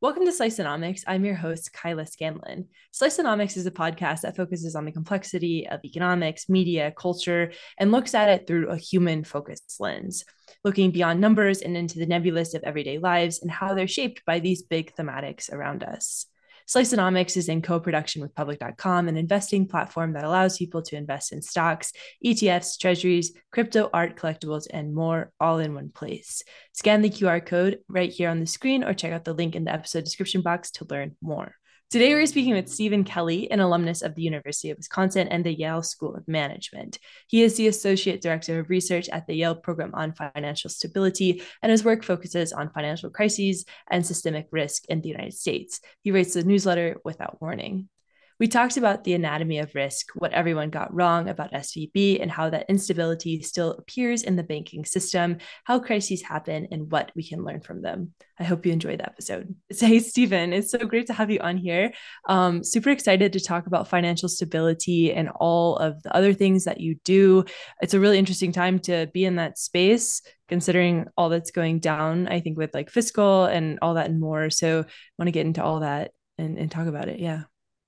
Welcome to Sliceonomics. I'm your host, Kyla Scanlon. Sliceonomics is a podcast that focuses on the complexity of economics, media, culture, and looks at it through a human focused lens, looking beyond numbers and into the nebulous of everyday lives and how they're shaped by these big thematics around us. Sliceonomics is in co production with Public.com, an investing platform that allows people to invest in stocks, ETFs, treasuries, crypto, art, collectibles, and more all in one place. Scan the QR code right here on the screen or check out the link in the episode description box to learn more. Today, we're speaking with Steven Kelly, an alumnus of the University of Wisconsin and the Yale School of Management. He is the Associate Director of Research at the Yale Program on Financial Stability, and his work focuses on financial crises and systemic risk in the United States. He writes the newsletter Without Warning. We talked about the anatomy of risk, what everyone got wrong about SVB, and how that instability still appears in the banking system, how crises happen, and what we can learn from them. I hope you enjoyed the episode. Hey, Steven, it's so great to have you on here. Um, super excited to talk about financial stability and all of the other things that you do. It's a really interesting time to be in that space considering all that's going down, I think, with like fiscal and all that and more. So, I want to get into all that and, and talk about it. Yeah.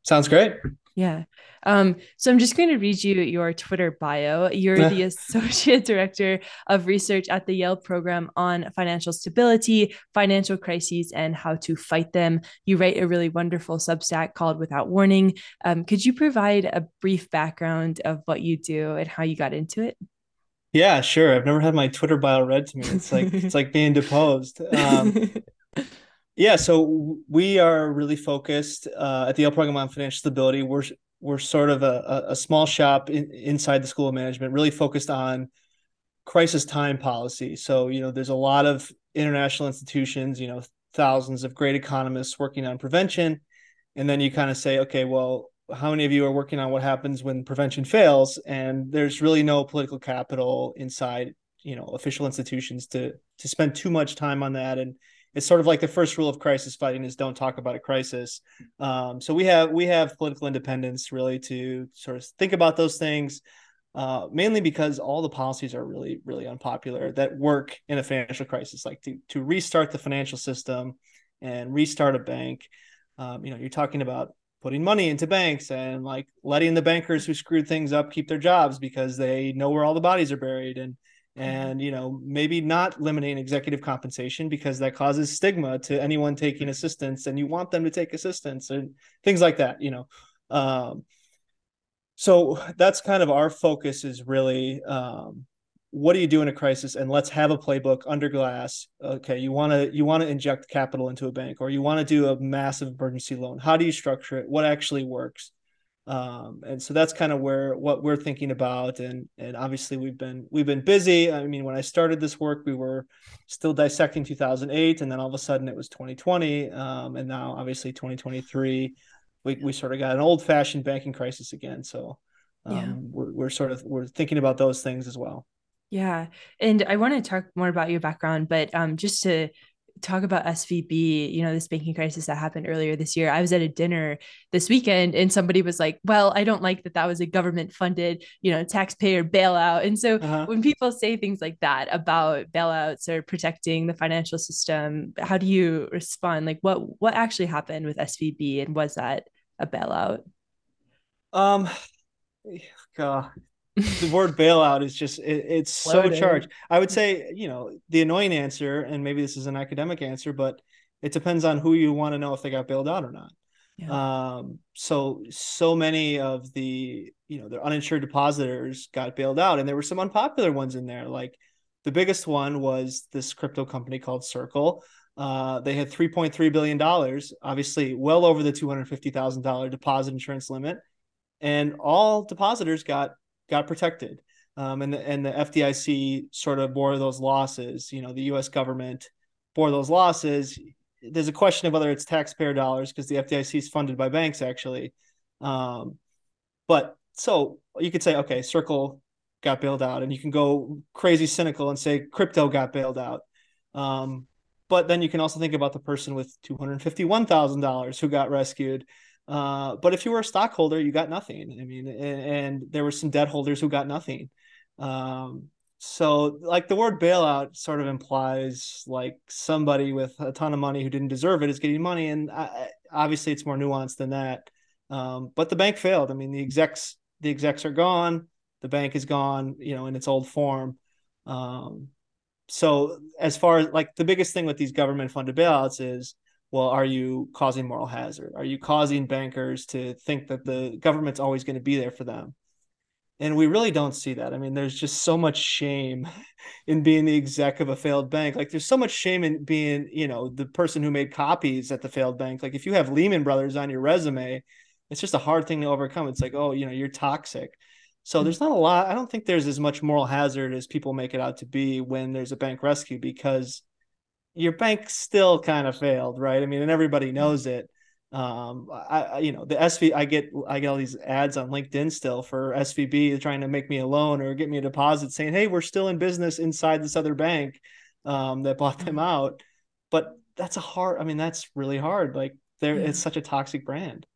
Sounds great. Yeah. Um, so I'm just going to read you your Twitter bio. You're the Associate Director of Research at the Yale Program on Financial Stability, Financial Crises, and How to Fight Them. You write a really wonderful Substack called Without Warning. Um, could you provide a brief background of what you do and how you got into it? Yeah, sure. I've never had my Twitter bio read to me. It's like it's like being deposed. Um, Yeah, so we are really focused uh, at the Yale Program on Financial Stability. We're we're sort of a, a small shop in, inside the School of Management, really focused on crisis time policy. So you know, there's a lot of international institutions, you know, thousands of great economists working on prevention, and then you kind of say, okay, well, how many of you are working on what happens when prevention fails? And there's really no political capital inside, you know, official institutions to to spend too much time on that and it's sort of like the first rule of crisis fighting is don't talk about a crisis. Um, so we have we have political independence really to sort of think about those things, uh, mainly because all the policies are really really unpopular that work in a financial crisis, like to to restart the financial system and restart a bank. Um, you know, you're talking about putting money into banks and like letting the bankers who screwed things up keep their jobs because they know where all the bodies are buried and and you know maybe not limiting executive compensation because that causes stigma to anyone taking assistance and you want them to take assistance and things like that you know. Um, so that's kind of our focus is really um, what do you do in a crisis and let's have a playbook under glass. Okay you want to you want to inject capital into a bank or you want to do a massive emergency loan. How do you structure it? What actually works um, and so that's kind of where what we're thinking about and and obviously we've been we've been busy. I mean when i started this work we were still dissecting 2008 and then all of a sudden it was 2020 um, and now obviously 2023 we, we sort of got an old fashioned banking crisis again. So um, yeah. we're, we're sort of we're thinking about those things as well. Yeah. And i want to talk more about your background but um, just to talk about SVB, you know, this banking crisis that happened earlier this year. I was at a dinner this weekend and somebody was like, well, I don't like that that was a government funded, you know, taxpayer bailout. And so uh-huh. when people say things like that about bailouts or protecting the financial system, how do you respond? Like what what actually happened with SVB and was that a bailout? Um God, the word bailout is just it, it's so charged. I would say, you know, the annoying answer, and maybe this is an academic answer, but it depends on who you want to know if they got bailed out or not. Yeah. Um, so so many of the you know the uninsured depositors got bailed out, and there were some unpopular ones in there. Like the biggest one was this crypto company called Circle. Uh, they had 3.3 billion dollars, obviously well over the 250 thousand dollar deposit insurance limit, and all depositors got got protected. Um, and the, and the FDIC sort of bore those losses. You know, the U.S. government bore those losses. There's a question of whether it's taxpayer dollars because the FDIC is funded by banks actually. Um, but so you could say, okay, Circle got bailed out, and you can go crazy cynical and say crypto got bailed out. Um, but then you can also think about the person with two hundred fifty-one thousand dollars who got rescued. Uh, but if you were a stockholder, you got nothing. I mean, and, and, there were some debt holders who got nothing. Um, so like the word bailout sort of implies like somebody with a ton of money who didn't deserve it is getting money and I, obviously it's more nuanced than that um, but the bank failed i mean the execs the execs are gone the bank is gone you know in its old form um, so as far as like the biggest thing with these government funded bailouts is well are you causing moral hazard are you causing bankers to think that the government's always going to be there for them and we really don't see that. I mean, there's just so much shame in being the exec of a failed bank. Like, there's so much shame in being, you know, the person who made copies at the failed bank. Like, if you have Lehman Brothers on your resume, it's just a hard thing to overcome. It's like, oh, you know, you're toxic. So there's not a lot. I don't think there's as much moral hazard as people make it out to be when there's a bank rescue because your bank still kind of failed, right? I mean, and everybody knows it. Um I, you know the sv i get i get all these ads on linkedin still for svb trying to make me a loan or get me a deposit saying hey we're still in business inside this other bank um that bought them out. But that's a hard i mean that's really hard. Like there yeah. it's such a toxic brand.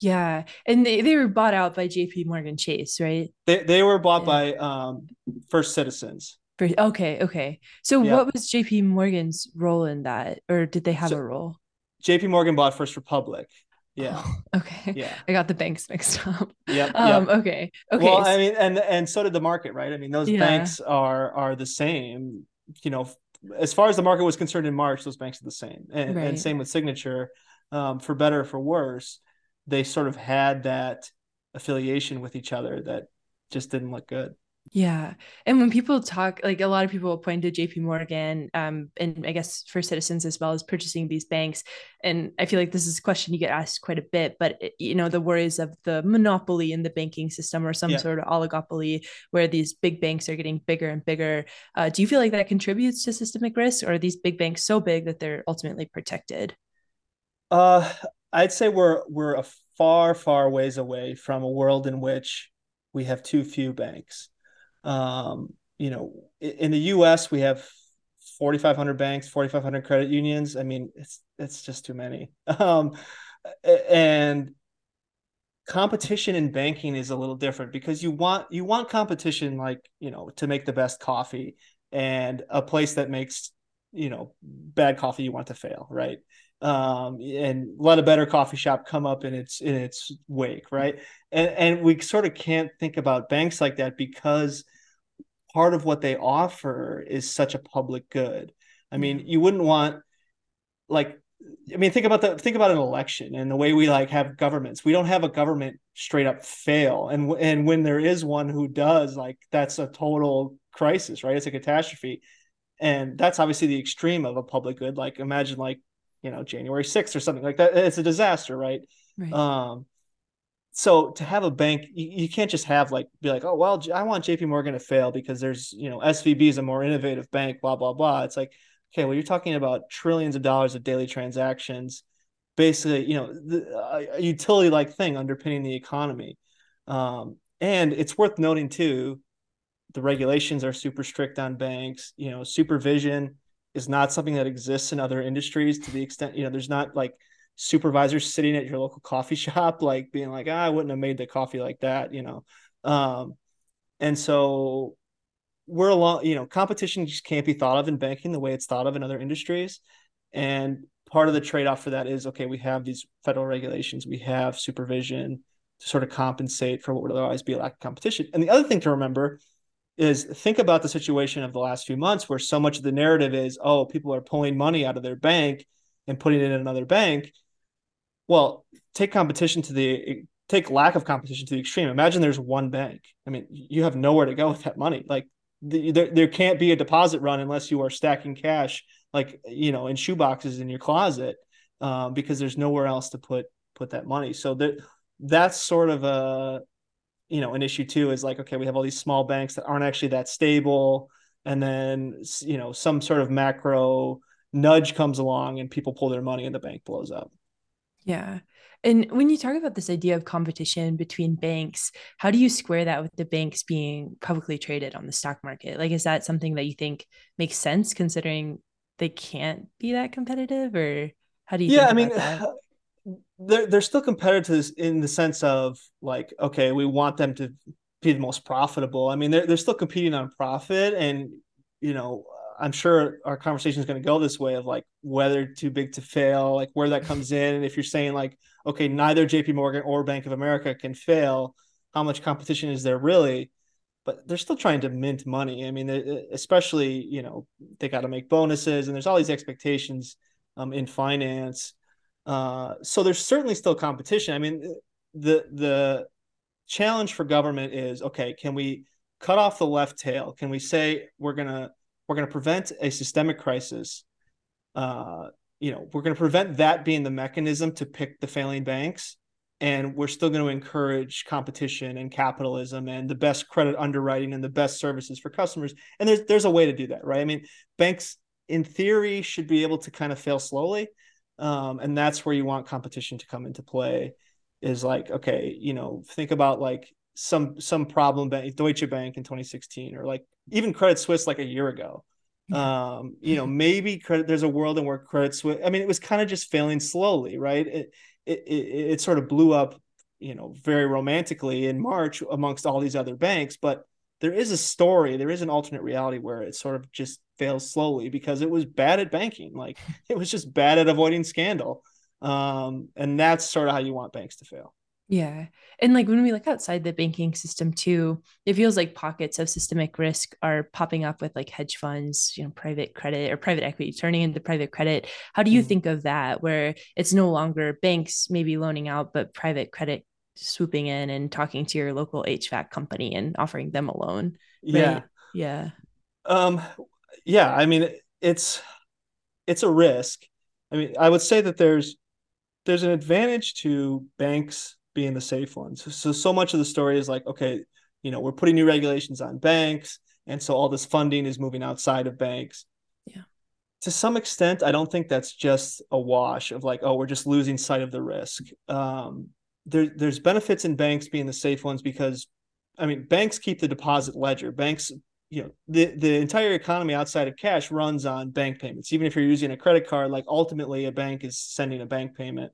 Yeah. And they, they were bought out by jp morgan chase right? They, they were bought yeah. by um first citizens okay okay so yeah. what was jp morgan's role in that or did they have so, a role JP Morgan bought First Republic. Yeah. Oh, okay. Yeah. I got the banks mixed up. Yep. Um, yep. okay. Okay. Well, I mean, and and so did the market, right? I mean, those yeah. banks are are the same. You know, as far as the market was concerned in March, those banks are the same. And, right. and same with Signature. Um, for better or for worse, they sort of had that affiliation with each other that just didn't look good. Yeah. And when people talk, like a lot of people point to JP Morgan, um, and I guess First Citizens as well as purchasing these banks. And I feel like this is a question you get asked quite a bit, but you know, the worries of the monopoly in the banking system or some yeah. sort of oligopoly where these big banks are getting bigger and bigger. Uh, do you feel like that contributes to systemic risk or are these big banks so big that they're ultimately protected? Uh, I'd say we're we're a far, far ways away from a world in which we have too few banks. Um, you know, in the U.S. we have 4,500 banks, 4,500 credit unions. I mean, it's it's just too many. Um, and competition in banking is a little different because you want you want competition like you know to make the best coffee and a place that makes you know bad coffee you want to fail right um, and let a better coffee shop come up in its in its wake right and and we sort of can't think about banks like that because part of what they offer is such a public good. I mean, you wouldn't want like I mean, think about the think about an election and the way we like have governments. We don't have a government straight up fail, and and when there is one who does, like that's a total crisis, right? It's a catastrophe, and that's obviously the extreme of a public good. Like imagine like you know January sixth or something like that. It's a disaster, right? right. Um, so to have a bank you, you, can't just have like be like oh well i want jp morgan to fail because there's you know svb is a more innovative bank blah blah blah. It's like okay well you're talking about trillions of dollars of daily transactions basically you know the, a utility like thing underpinning the economy. Um, and it's worth noting too the regulations are super strict on banks. You know supervision is not something that exists in other industries to the extent you know there's not like supervisors sitting at your local coffee shop, like being like, ah, I wouldn't have made the coffee like that, you know. Um, and so we're a lot, you know, competition just can't be thought of in banking the way it's thought of in other industries. And part of the trade-off for that is okay, we have these federal regulations, we have supervision to sort of compensate for what would otherwise be a lack of competition. And the other thing to remember is think about the situation of the last few months where so much of the narrative is, oh, people are pulling money out of their bank and putting it in another bank well, take competition to the take lack of competition to the extreme. Imagine there's one bank. I mean, you have nowhere to go with that money. Like the, there, there can't be a deposit run unless you are stacking cash, like you know, in shoeboxes in your closet, um, because there's nowhere else to put put that money. So that that's sort of a you know an issue too. Is like okay, we have all these small banks that aren't actually that stable, and then you know some sort of macro nudge comes along and people pull their money and the bank blows up. Yeah. And when you talk about this idea of competition between banks, how do you square that with the banks being publicly traded on the stock market? Like, is that something that you think makes sense considering they can't be that competitive, or how do you? Yeah, I mean, they're they're still competitors in the sense of like, okay, we want them to be the most profitable. I mean, they're they're still competing on profit, and you know, I'm sure our conversation is going to go this way of like whether too big to fail, like where that comes in, and if you're saying like, okay, neither J.P. Morgan or Bank of America can fail, how much competition is there really? But they're still trying to mint money. I mean, especially you know they got to make bonuses, and there's all these expectations um, in finance. Uh, so there's certainly still competition. I mean, the the challenge for government is okay, can we cut off the left tail? Can we say we're gonna we're gonna prevent a systemic crisis? Uh, you know, we're gonna prevent that being the mechanism to pick the failing banks, and we're still going to encourage competition and capitalism and the best credit underwriting and the best services for customers. And there's there's a way to do that, right? I mean, banks in theory should be able to kind of fail slowly, um, and that's where you want competition to come into play is like okay you know think about like some some problem bank deutsche bank in 2016 or like even credit suisse like a year ago. Um you know maybe credit there's a world in where credit suisse i mean it was kind of just failing slowly right? It, it it it sort of blew up you know very romantically in march amongst all these other banks but there is a story there is an alternate reality where it sort of just fails slowly because it was bad at banking. Like it was just bad at avoiding scandal. Um, and that's sort of how you want banks to fail. Yeah. And like when we look outside the banking system too, it feels like pockets of systemic risk are popping up with like hedge funds, you know, private credit or private equity turning into private credit. How do you mm think of that where it's no longer banks maybe loaning out, but private credit swooping in and talking to your local HVAC company and offering them a loan? Right? Yeah. Yeah. Um yeah, I mean it's it's a risk. I mean, I would say that there's there's an advantage to banks being the safe ones. So so much of the story is like, okay, you know, we're putting new regulations on banks, and so all this funding is moving outside of banks. Yeah. To some extent, I don't think that's just a wash of like, oh, we're just losing sight of the risk. Um, there, there's benefits in banks being the safe ones because, I mean, banks keep the deposit ledger. Banks you know the the entire economy outside of cash runs on bank payments even if you're using a credit card like ultimately a bank is sending a bank payment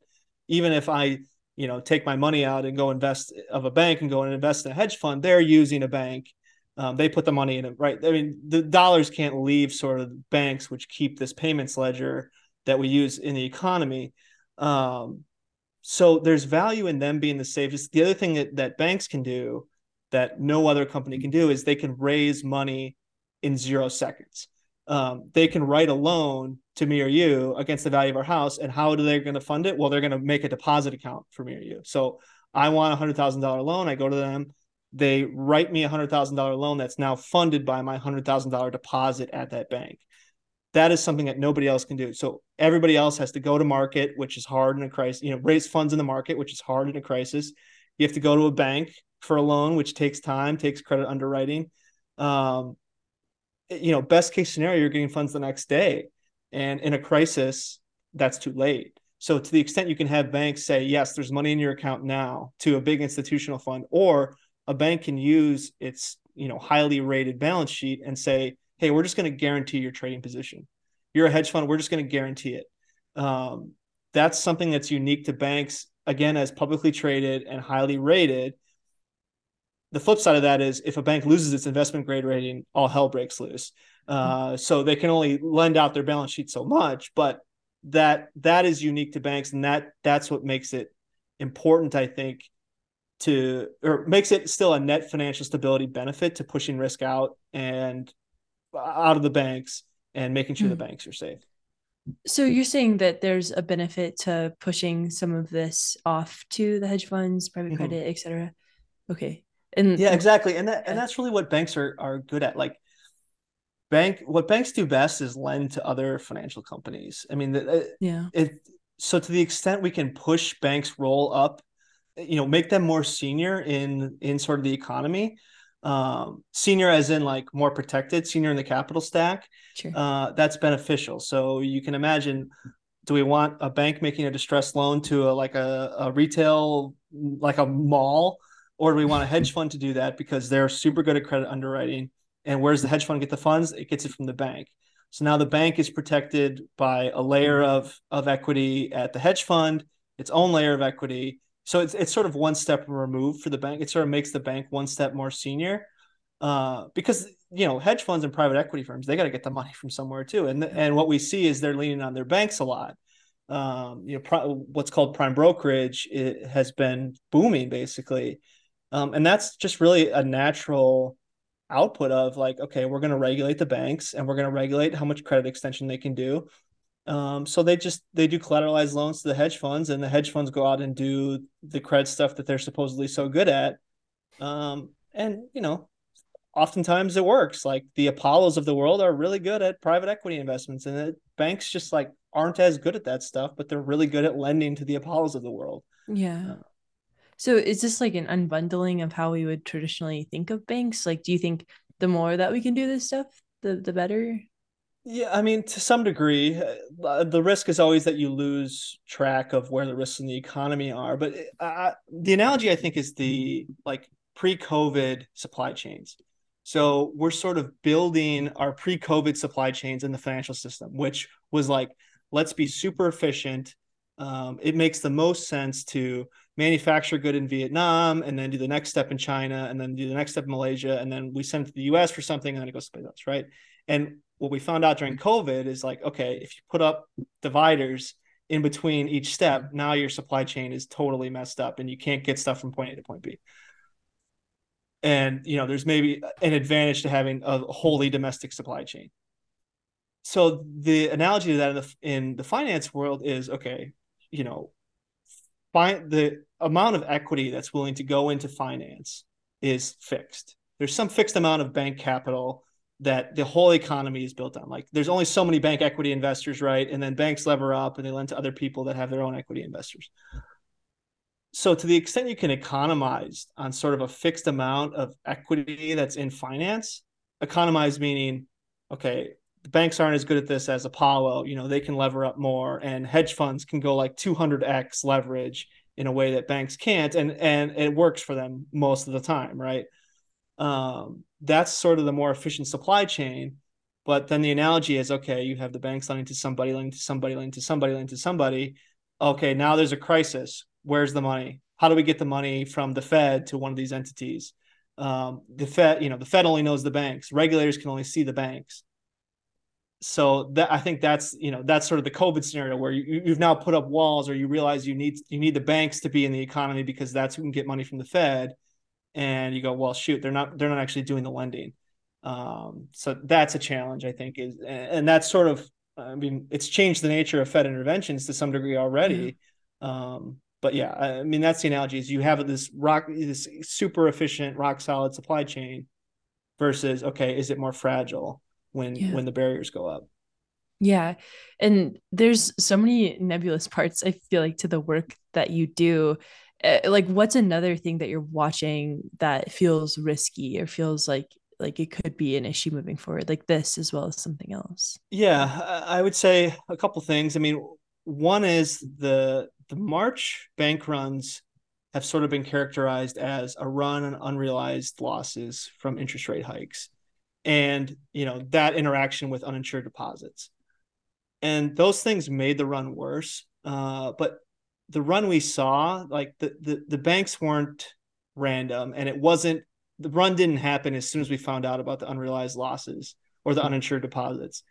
even if i you know take my money out and go invest of a bank and go and invest in a hedge fund they're using a bank. Um, they put the money in it right? I mean the dollars can't leave sort of banks which keep this payments ledger that we use in the economy. Um, so there's value in them being the safest. The other thing that, that banks can do that no other company can do is they can raise money in zero seconds. Um, they can write a loan to me or you against the value of our house. And how are they going to fund it? Well, they're going to make a deposit account for me or you. So I want a hundred thousand dollar loan. I go to them. They write me a hundred thousand dollar loan that's now funded by my hundred thousand dollar deposit at that bank. That is something that nobody else can do. So everybody else has to go to market, which is hard in a crisis. You know, raise funds in the market, which is hard in a crisis. You have to go to a bank for a loan, which takes time, takes credit underwriting. Um, you know, best case scenario, you're getting funds the next day. And in a crisis, that's too late. So to the extent you can have banks say, yes, there's money in your account now to a big institutional fund, or a bank can use its, you know, highly rated balance sheet and say, hey, we're just going to guarantee your trading position. You're a hedge fund, we're just going to guarantee it. Um, that's something that's unique to banks, again, as publicly traded and highly rated the flip side of that is if a bank loses its investment grade rating, all hell breaks loose. Uh, so they can only lend out their balance sheet so much, but that that is unique to banks, and that that's what makes it important, I think, to or makes it still a net financial stability benefit to pushing risk out and out of the banks and making sure mm-hmm. the banks are safe. So you're saying that there's a benefit to pushing some of this off to the hedge funds, private mm-hmm. credit, et cetera. Okay. And yeah, exactly. And that and that's really what banks are are good at. Like bank what banks do best is lend to other financial companies. I mean, yeah. It so to the extent we can push banks roll up, you know, make them more senior in in sort of the economy. Um, senior as in like more protected, senior in the capital stack. Sure. Uh, that's beneficial. So you can imagine do we want a bank making a distressed loan to a like a, a retail like a mall or do we want a hedge fund to do that because they're super good at credit underwriting? And where does the hedge fund get the funds? It gets it from the bank. So now the bank is protected by a layer of, of equity at the hedge fund, its own layer of equity, so it's it's sort of one step removed for the bank. It sort of makes the bank one step more senior, uh, because you know hedge funds and private equity firms they got to get the money from somewhere too, and and what we see is they're leaning on their banks a lot. Um, you know, what's called prime brokerage has been booming basically, um, and that's just really a natural output of like, okay, we're going to regulate the banks and we're going to regulate how much credit extension they can do um, so they just they do collateralized loans to the hedge funds, and the hedge funds go out and do the credit stuff that they're supposedly so good at. Um, and you know, oftentimes it works. Like the Apollos of the world are really good at private equity investments, and the banks just like aren't as good at that stuff, but they're really good at lending to the Apollos of the world. Yeah. Uh, so is this like an unbundling of how we would traditionally think of banks? Like, do you think the more that we can do this stuff, the the better? Yeah, I mean, to some degree, uh, the risk is always that you lose track of where the risks in the economy are. But uh, the analogy, I think, is the like pre-COVID supply chains. So we're sort of building our pre-COVID supply chains in the financial system, which was like, let's be super efficient. Um, it makes the most sense to manufacture good in Vietnam and then do the next step in China and then do the next step in Malaysia and then we send it to the US for something and then it goes someplace else, right? And what we found out during COVID is like, okay, if you put up dividers in between each step, now your supply chain is totally messed up and you can't get stuff from point A to point B. And you know, there's maybe an advantage to having a wholly domestic supply chain. So the analogy to that in the in the finance world is okay, you know, the amount of equity that's willing to go into finance is fixed. There's some fixed amount of bank capital that the whole economy is built on. Like there's only so many bank equity investors, right? And then banks lever up and they lend to other people that have their own equity investors. So to the extent you can economize on sort of a fixed amount of equity that's in finance, economize meaning, okay, the banks aren't as good at this as Apollo, you know, they can lever up more and hedge funds can go like 200x leverage in a way that banks can't and and it works for them most of the time, right? Um, that's sort of the more efficient supply chain. But then the analogy is okay, you have the banks lending to somebody, lending to somebody, lending to somebody, lending to somebody. Okay, now there's a crisis. Where's the money? How do we get the money from the Fed to one of these entities? Um, the Fed, you know, the Fed only knows the banks. Regulators can only see the banks. So that I think that's you know that's sort of the COVID scenario where you, you've now put up walls, or you realize you need you need the banks to be in the economy because that's who can get money from the Fed and you go, well, shoot, they're not they're not actually doing the lending. Um, so that's a challenge, I think, is and that's sort of I mean, it's changed the nature of Fed interventions to some degree already. Um, but yeah, I mean that's the analogy is you have this rock this super efficient, rock solid supply chain versus okay, is it more fragile when yeah. when the barriers go up? Yeah. And there's so many nebulous parts, I feel like, to the work that you do. Uh, like what's another thing that you're watching that feels risky or feels like like it could be an issue moving forward like this as well as something else yeah i would say a couple things i mean one is the the march bank runs have sort of been characterized as a run on unrealized losses from interest rate hikes and you know that interaction with uninsured deposits and those things made the run worse uh, but the run we saw, like the, the the banks weren't random, and it wasn't the run didn't happen as soon as we found out about the unrealized losses or the mm-hmm. uninsured deposits.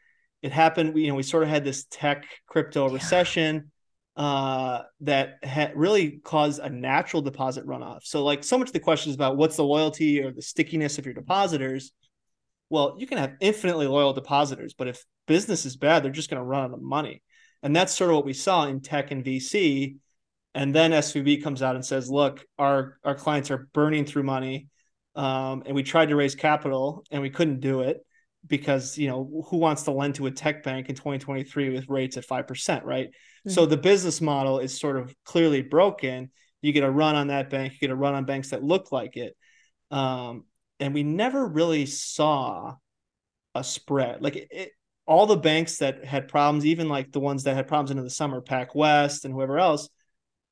It happened, you know, we sort of had this tech crypto yeah. recession uh, that had really caused a natural deposit runoff. So, like, so much of the question is about what's the loyalty or the stickiness of your depositors. Well, you can have infinitely loyal depositors, but if business is bad, they're just going to run out of money. And that's sort of what we saw in tech and VC and then SVB comes out and says, "Look, our our clients are burning through money, um, and we tried to raise capital and we couldn't do it because you know who wants to lend to a tech bank in 2023 with rates at five percent, right? Mm-hmm. So the business model is sort of clearly broken. You get a run on that bank, you get a run on banks that look like it, um, and we never really saw a spread like it, it, all the banks that had problems, even like the ones that had problems into the summer, PacWest and whoever else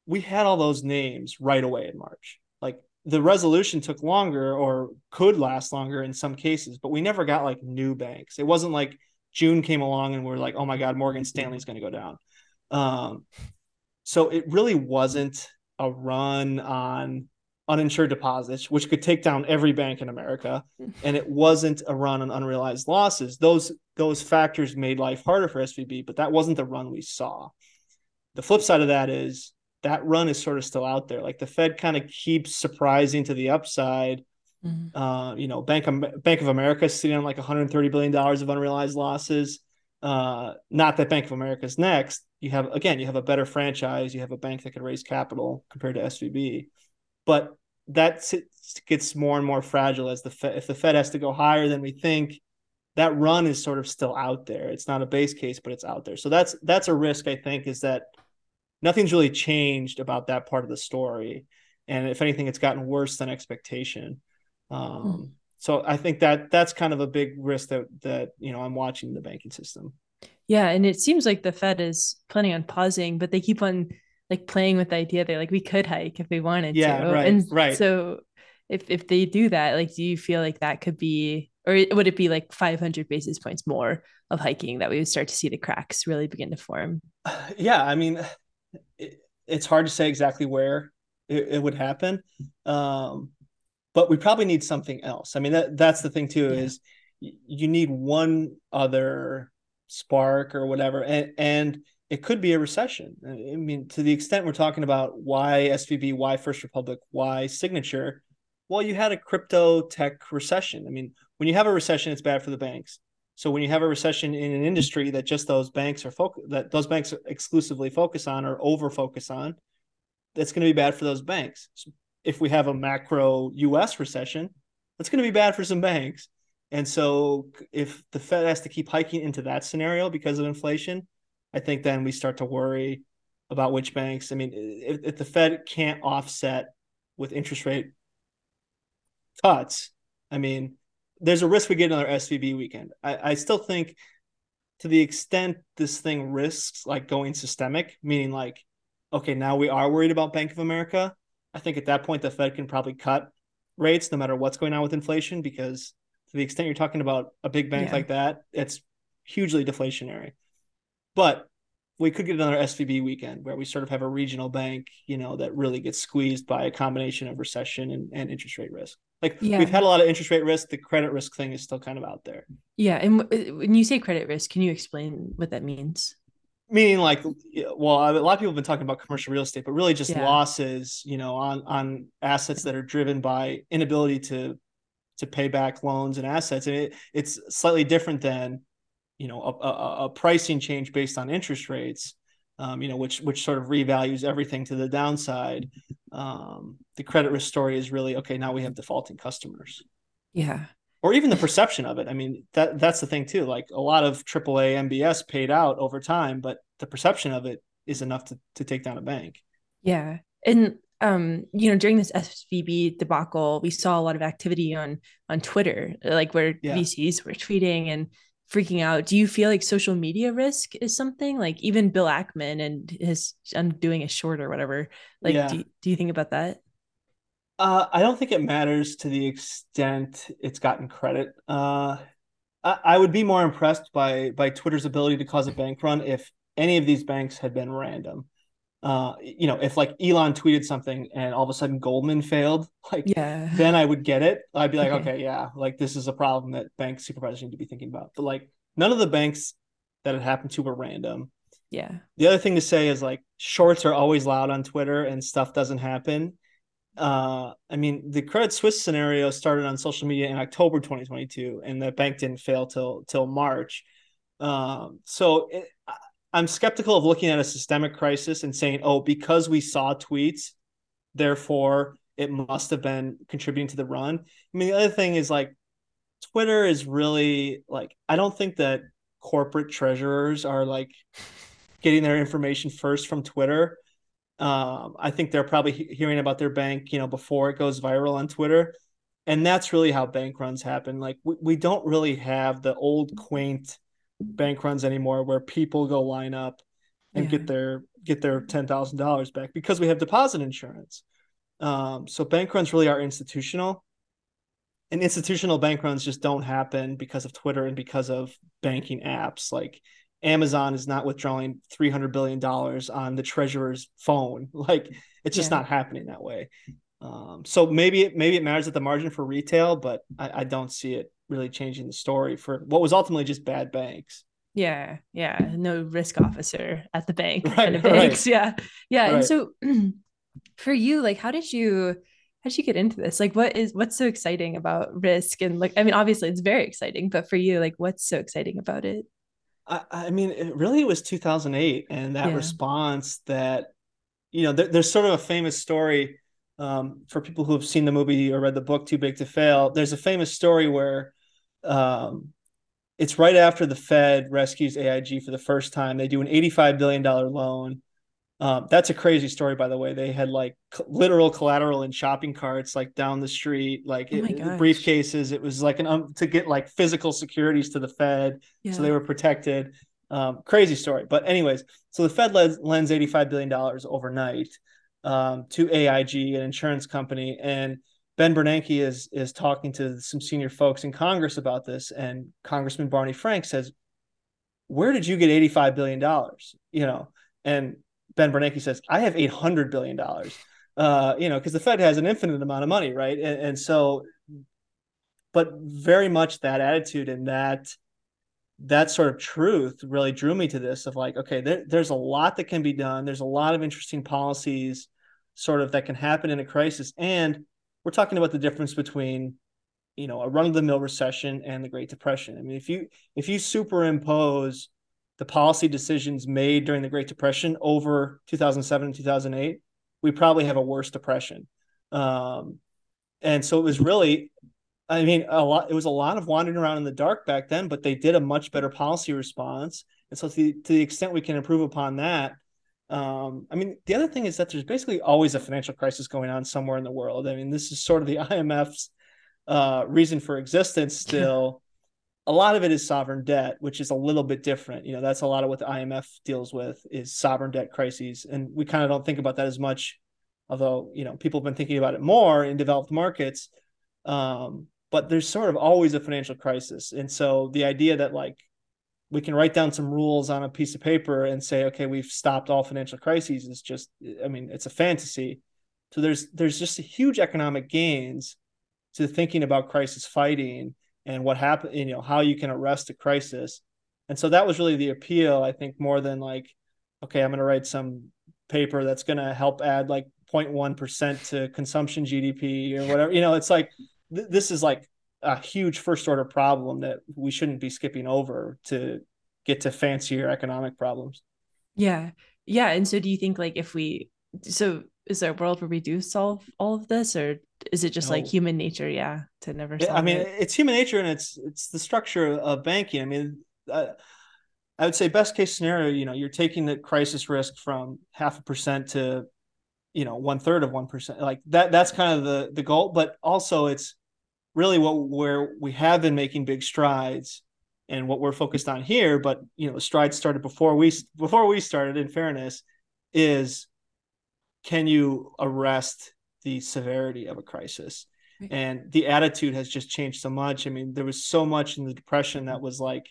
we had all those names right away in March. Like the resolution took longer or could last longer in some cases, but we never got like new banks. It wasn't like June came along and we're like, oh my God, Morgan Stanley's going to go down. Um, so it really wasn't a run on uninsured deposits, which could take down every bank in America, and it wasn't a run on unrealized losses. Those those factors made life harder for SVB, but that wasn't the run we saw. The flip side of that is that run is sort of still out there. Like the Fed kind of keeps surprising to the upside. Mm-hmm. Uh, you know, Bank of, Bank of America is sitting on like 130 billion dollars of unrealized losses. Uh, not that Bank of America is next. You have again, you have a better franchise. You have a bank that could raise capital compared to SVB, but that gets more and more fragile as the Fed, if the Fed has to go higher than we think. That run is sort of still out there. It's not a base case, but it's out there. So that's that's a risk. I think is that nothing's really changed about that part of the story, and if anything, it's gotten worse than expectation. Um, hmm. So I think that that's kind of a big risk that that you know I'm watching the banking system. Yeah, and it seems like the Fed is planning on pausing, but they keep on like playing with the idea that like we could hike if we wanted yeah, to. Right, and right. So if if they do that, like do you feel like that could be or would it be like 500 basis points more of hiking that we would start to see the cracks really begin to form? Yeah, I mean it, it's hard to say exactly where it, it would happen. Um, but we probably need something else. I mean that that's the thing too yeah. is you need one other spark or whatever and and it could be a recession. I mean, to the extent we're talking about why SVB, why First Republic, why Signature, well, you had a crypto tech recession. I mean, when you have a recession, it's bad for the banks. So when you have a recession in an industry that just those banks are focus that those banks exclusively focus on or over focus on, that's going to be bad for those banks. So if we have a macro U.S. recession, that's going to be bad for some banks. And so if the Fed has to keep hiking into that scenario because of inflation, I think then we start to worry about which banks. I mean, if, if the Fed can't offset with interest rate cuts, I mean, there's a risk we get another SVB weekend. I, I still think to the extent this thing risks like going systemic, meaning like, okay, now we are worried about Bank of America. I think at that point the Fed can probably cut rates no matter what's going on with inflation because to the extent you're talking about a big bank yeah. like that, it's hugely deflationary. But we could get another SVB weekend where we sort of have a regional bank, you know, that really gets squeezed by a combination of recession and, and interest rate risk. Like yeah. we've had a lot of interest rate risk. The credit risk thing is still kind of out there. Yeah. And when you say credit risk, can you explain what that means? Meaning like, well, a lot of people have been talking about commercial real estate, but really just yeah. losses, you know, on, on assets that are driven by inability to, to pay back loans and assets. And it, it's slightly different than, you know a, a, a pricing change based on interest rates um, you know which which sort of revalues everything to the downside. Um, the credit risk story is really okay now we have defaulting customers. Yeah. Or even the perception of it. I mean that that's the thing too like a lot of aaa mbs paid out over time but the perception of it is enough to, to take down a bank. Yeah. And um, you know, during this SVB debacle, we saw a lot of activity on on Twitter, like where yeah. VCs were tweeting and freaking out. Do you feel like social media risk is something? Like even bill ackman and his i'm doing a short or whatever. Like yeah. do, do you think about that? Uh, i don't think it matters to the extent it's gotten credit. Uh, I, I would be more impressed by by twitter's ability to cause a bank run if any of these banks had been random uh, you know, if like Elon tweeted something and all of a sudden Goldman failed, like, yeah, then I would get it. I'd be like, okay, okay yeah, like this is a problem that bank supervisors need to be thinking about. But like, none of the banks that it happened to were random. Yeah. The other thing to say is like shorts are always loud on Twitter and stuff doesn't happen. Uh, I mean, the Credit Suisse scenario started on social media in October 2022, and the bank didn't fail till till March. Um, so it, I'm skeptical of looking at a systemic crisis and saying, oh, because we saw tweets, therefore it must have been contributing to the run. I mean, the other thing is like Twitter is really like, I don't think that corporate treasurers are like getting their information first from Twitter. Um, I think they're probably he- hearing about their bank, you know, before it goes viral on Twitter. And that's really how bank runs happen. Like we, we don't really have the old quaint bank runs anymore where people go line up and yeah. get their get their ten thousand dollars back because we have deposit insurance. Um, so bank runs really are institutional, and institutional bank runs just don't happen because of Twitter and because of banking apps. Like Amazon is not withdrawing three hundred billion dollars on the treasurer's phone. Like it's just yeah. not happening that way. Um, so maybe it maybe it matters at the margin for retail, but I, I don't see it really changing the story for what was ultimately just bad banks. Yeah, yeah. No risk officer at the bank right, kind of banks. Right. Yeah. Yeah. Right. And so for you, like how did you how did you get into this? Like what is what's so exciting about risk? And like I mean, obviously it's very exciting, but for you, like what's so exciting about it? I, I mean, it really was 2008 and that yeah. response that, you know, there, there's sort of a famous story um, for people who have seen the movie or read the book Too Big to Fail. There's a famous story where um, it's right after the Fed rescues AIG for the first time. They do an $85 billion loan. Um, that's a crazy story, by the way. They had like literal collateral in shopping carts, like down the street, like oh it, briefcases. It was like an um, to get like physical securities to the Fed, yeah. so they were protected. Um, crazy story, but anyways, so the Fed lends, lends eighty-five billion dollars overnight um, to AIG, an insurance company, and Ben Bernanke is is talking to some senior folks in Congress about this, and Congressman Barney Frank says, "Where did you get eighty five billion dollars?" You know, and Ben Bernanke says, "I have eight hundred billion dollars." Uh, you know, because the Fed has an infinite amount of money, right? And, and so, but very much that attitude and that that sort of truth really drew me to this of like, okay, there, there's a lot that can be done. There's a lot of interesting policies sort of that can happen in a crisis, and we're talking about the difference between you know a run-of-the-mill recession and the great depression. I mean if you if you superimpose the policy decisions made during the great depression over 2007 and 2008 we probably have a worse depression. Um, and so it was really i mean a lot it was a lot of wandering around in the dark back then but they did a much better policy response and so to the, to the extent we can improve upon that um, I mean, the other thing is that there's basically always a financial crisis going on somewhere in the world. I mean, this is sort of the IMF's uh, reason for existence still. a lot of it is sovereign debt, which is a little bit different. You know, that's a lot of what the IMF deals with is sovereign debt crises. And we kind of don't think about that as much, although, you know, people have been thinking about it more in developed markets. Um, but there's sort of always a financial crisis. And so the idea that like we can write down some rules on a piece of paper and say, okay, we've stopped all financial crises. is just, I mean, it's a fantasy. So there's there's just huge economic gains to thinking about crisis fighting and what happened, you know, how you can arrest a crisis. And so that was really the appeal, I think, more than like, okay, I'm going to write some paper that's going to help add like 0.1% to consumption GDP or whatever. You know, it's like th- this is like a huge first order problem that we shouldn't be skipping over to get to fancier economic problems. Yeah. Yeah. And so do you think like if we so is there a world where we do solve all of this or is it just no. like human nature yeah to never solve I mean it? it's human nature and it's it's the structure of banking. I mean I, I would say best case scenario, you know, you're taking the crisis risk from half a percent to you know one third of one percent like that that's kind of the the goal but also it's really what where we have been making big strides and what we're focused on here but you know the strides started before we before we started in fairness is can you arrest the severity of a crisis? And the attitude has just changed so much. I mean there was so much in the depression that was like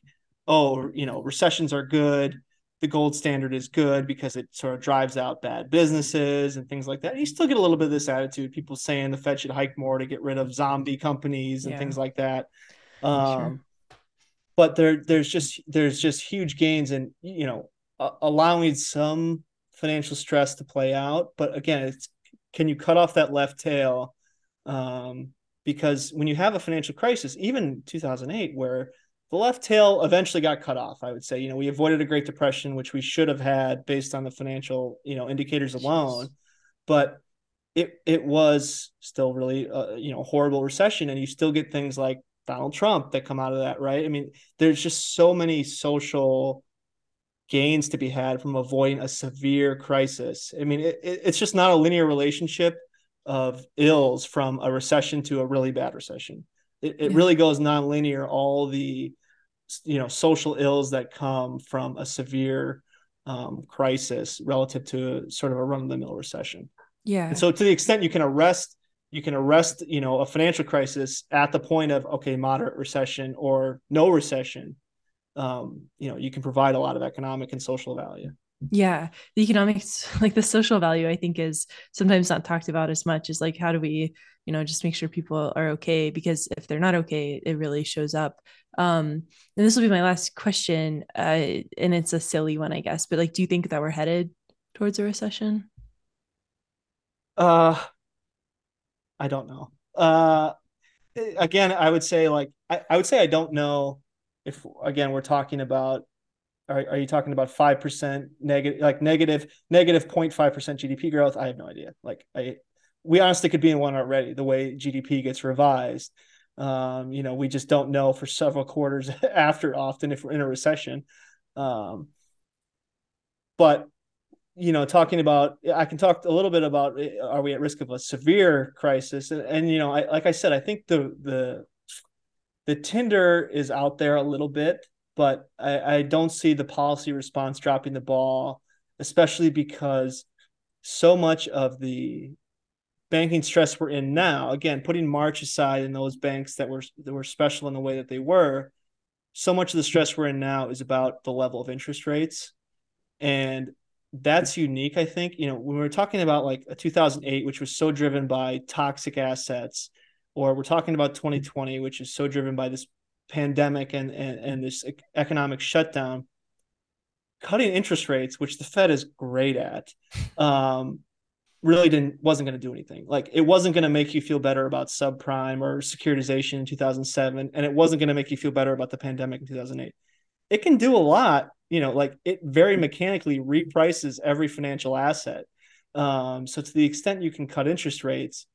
oh you know recessions are good the gold standard is good because it sort of drives out bad businesses and things like that. You still get a little bit of this attitude, people saying the Fed should hike more to get rid of zombie companies and yeah. things like that. Um, sure. But there, there's just there's just huge gains in you know uh, allowing some financial stress to play out. But again, it's can you cut off that left tail? Um, because when you have a financial crisis, even 2008, where the left tail eventually got cut off. I would say, you know, we avoided a Great Depression, which we should have had based on the financial, you know, indicators alone, but it it was still really, a, you know, horrible recession, and you still get things like Donald Trump that come out of that, right? I mean, there's just so many social gains to be had from avoiding a severe crisis. I mean, it, it's just not a linear relationship of ills from a recession to a really bad recession. It, it really goes nonlinear. All the you know social ills that come from a severe um, crisis relative to sort of a run of the mill recession. Yeah. And so to the extent you can arrest you can arrest you know a financial crisis at the point of okay moderate recession or no recession um, you know you can provide a lot of economic and social value yeah the economics like the social value i think is sometimes not talked about as much as like how do we you know just make sure people are okay because if they're not okay it really shows up. Um and this will be my last question uh and it's a silly one i guess but like do you think that we're headed towards a recession? Uh i don't know. Uh again i would say like I, I would say i don't know if again we're talking about are, are you talking about 5% negative like negative negative 0.5% gdp growth? I have no idea. Like i we honestly could be in one already the way gdp gets revised. Um, you know we just don't know for several quarters after often if we're in a recession. Um, but you know talking about i can talk a little bit about eh, are we at risk of a severe crisis? And, and you know I, like i said i think the the the tinder is out there a little bit but I, I don't see the policy response dropping the ball, especially because so much of the banking stress we're in now, again, putting March aside and those banks that were that were special in the way that they were, so much of the stress we're in now is about the level of interest rates. And that's unique, I think. You know, when we're talking about like a 2008, which was so driven by toxic assets, or we're talking about 2020, which is so driven by this pandemic and, and, and this economic shutdown, cutting interest rates, which the Fed is great at, um, really didn't wasn't going to do anything. Like it wasn't going to make you feel better about subprime or securitization in 2007, and it wasn't going to make you feel better about the pandemic in 2008. It can do a lot, you know, like it very mechanically reprices every financial asset. Um, so to the extent you can cut interest rates,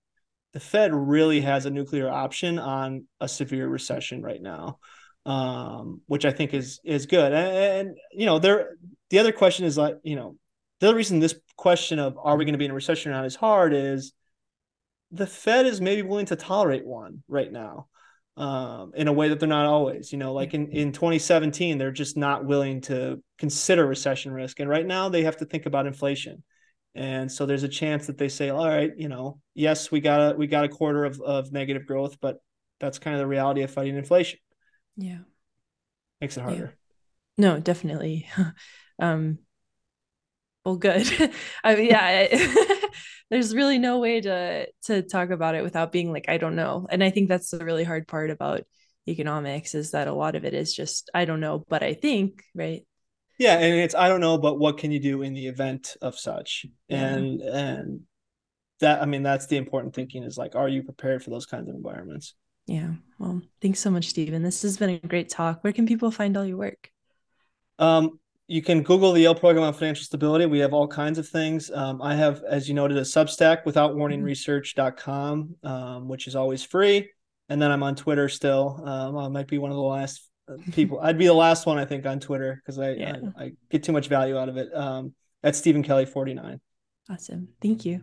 the Fed really has a nuclear option on a severe recession right now, um, which I think is is good. And, and, you know, there the other question is like, you know, the other reason this question of are we going to be in a recession or not is hard is the Fed is maybe willing to tolerate one right now. Um, in a way that they're not always, you know, like in, in 2017, they're just not willing to consider recession risk. And right now they have to think about inflation. And so there's a chance that they say, all right, you know, yes, we got a we got a quarter of, of negative growth, but that's kind of the reality of fighting inflation. Yeah. Makes it harder. Yeah. No, definitely. um well good. I mean, yeah, there's really no way to to talk about it without being like, I don't know. And I think that's the really hard part about economics is that a lot of it is just I don't know, but I think, right? Yeah, and it's I don't know, but what can you do in the event of such? And and that I mean that's the important thinking is like, are you prepared for those kinds of environments? Yeah. Well, thanks so much, Steven. This has been a great talk. Where can people find all your work? Um, you can Google the Yale program on financial stability. We have all kinds of things. Um, I have, as you noted, a Substack without warning mm-hmm. research.com, um, which is always free. And then I'm on Twitter still. Um, I might be one of the last people. I'd be the last one I think on Twitter because I, yeah. I, I get too much value out of it. Um, at Steven Kelly forty nine. Awesome. Thank you.